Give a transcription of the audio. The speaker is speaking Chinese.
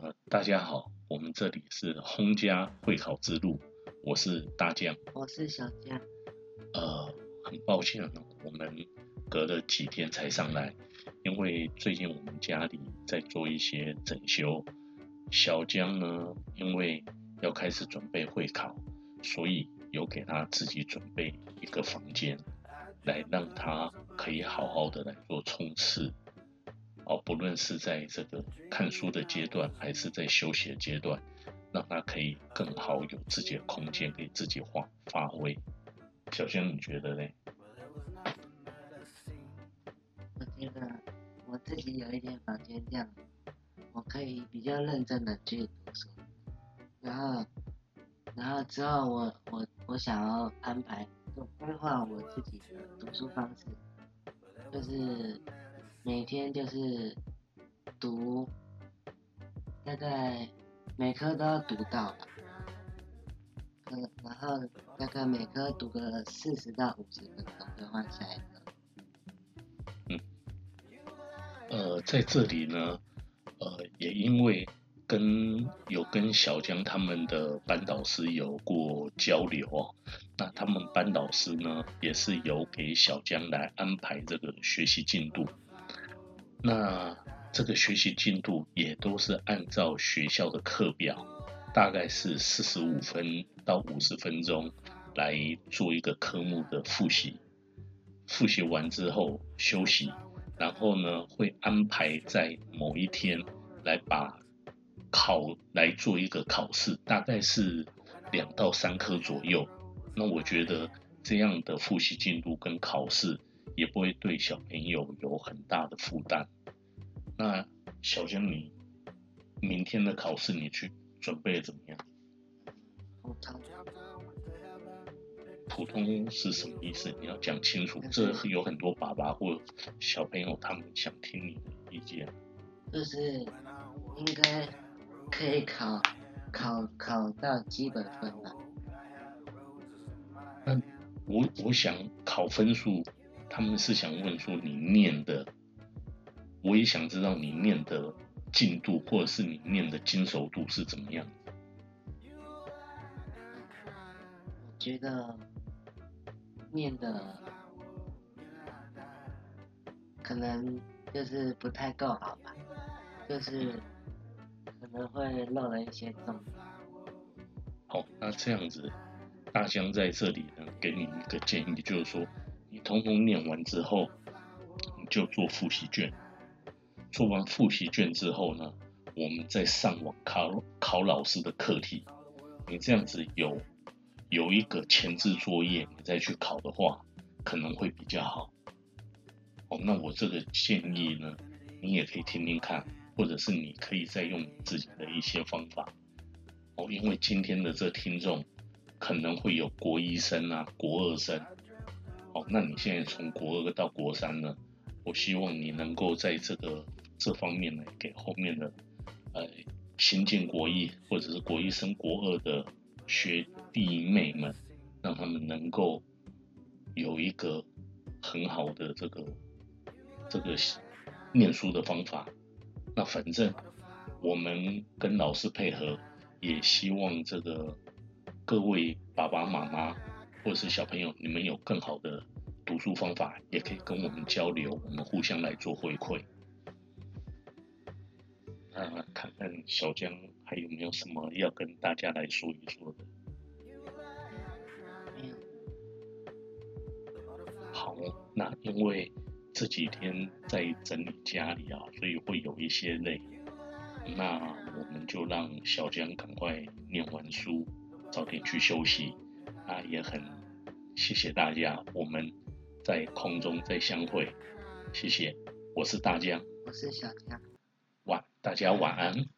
呃，大家好，我们这里是轰家会考之路，我是大江，我是小江。呃，很抱歉呢，我们隔了几天才上来，因为最近我们家里在做一些整修。小江呢，因为要开始准备会考，所以有给他自己准备一个房间，来让他可以好好的来做冲刺。哦，不论是在这个看书的阶段，还是在休息的阶段，让他可以更好有自己的空间给自己发发挥。小香，你觉得呢？我觉得我自己有一间房间，这样我可以比较认真的去读书。然后，然后之后我我我想要安排就规划我自己的读书方式，就是。每天就是读，大概每科都要读到吧，嗯，然后大概每科读个四十到五十分钟就换下一个。嗯，呃，在这里呢，呃，也因为跟有跟小江他们的班导师有过交流哦，那他们班导师呢也是有给小江来安排这个学习进度。那这个学习进度也都是按照学校的课表，大概是四十五分到五十分钟来做一个科目的复习。复习完之后休息，然后呢会安排在某一天来把考来做一个考试，大概是两到三科左右。那我觉得这样的复习进度跟考试。也不会对小朋友有很大的负担。那小江，你明天的考试你去准备怎么样？普通。普通是什么意思？你要讲清楚。这有很多爸爸或小朋友他们想听你的意见。就是应该可以考考考到基本分吧。那我我想考分数。他们是想问说你念的，我也想知道你念的进度，或者是你念的精熟度是怎么样。我觉得念的可能就是不太够好吧，就是可能会漏了一些重点。好，那这样子，大江在这里呢，给你一个建议，就是说。你通通念完之后，你就做复习卷。做完复习卷之后呢，我们再上网考考老师的课题。你这样子有有一个前置作业，你再去考的话，可能会比较好。哦，那我这个建议呢，你也可以听听看，或者是你可以再用自己的一些方法。哦，因为今天的这听众可能会有国一生啊，国二生。哦，那你现在从国二到国三呢？我希望你能够在这个这方面呢，给后面的呃新进国一或者是国一升国二的学弟妹们，让他们能够有一个很好的这个这个念书的方法。那反正我们跟老师配合，也希望这个各位爸爸妈妈。或者是小朋友，你们有更好的读书方法，也可以跟我们交流，我们互相来做回馈。那看看小江还有没有什么要跟大家来说一说的？好，那因为这几天在整理家里啊，所以会有一些累。那我们就让小江赶快念完书，早点去休息。啊，也很谢谢大家，我们在空中再相会，谢谢，我是大江，我是小江，晚，大家晚安。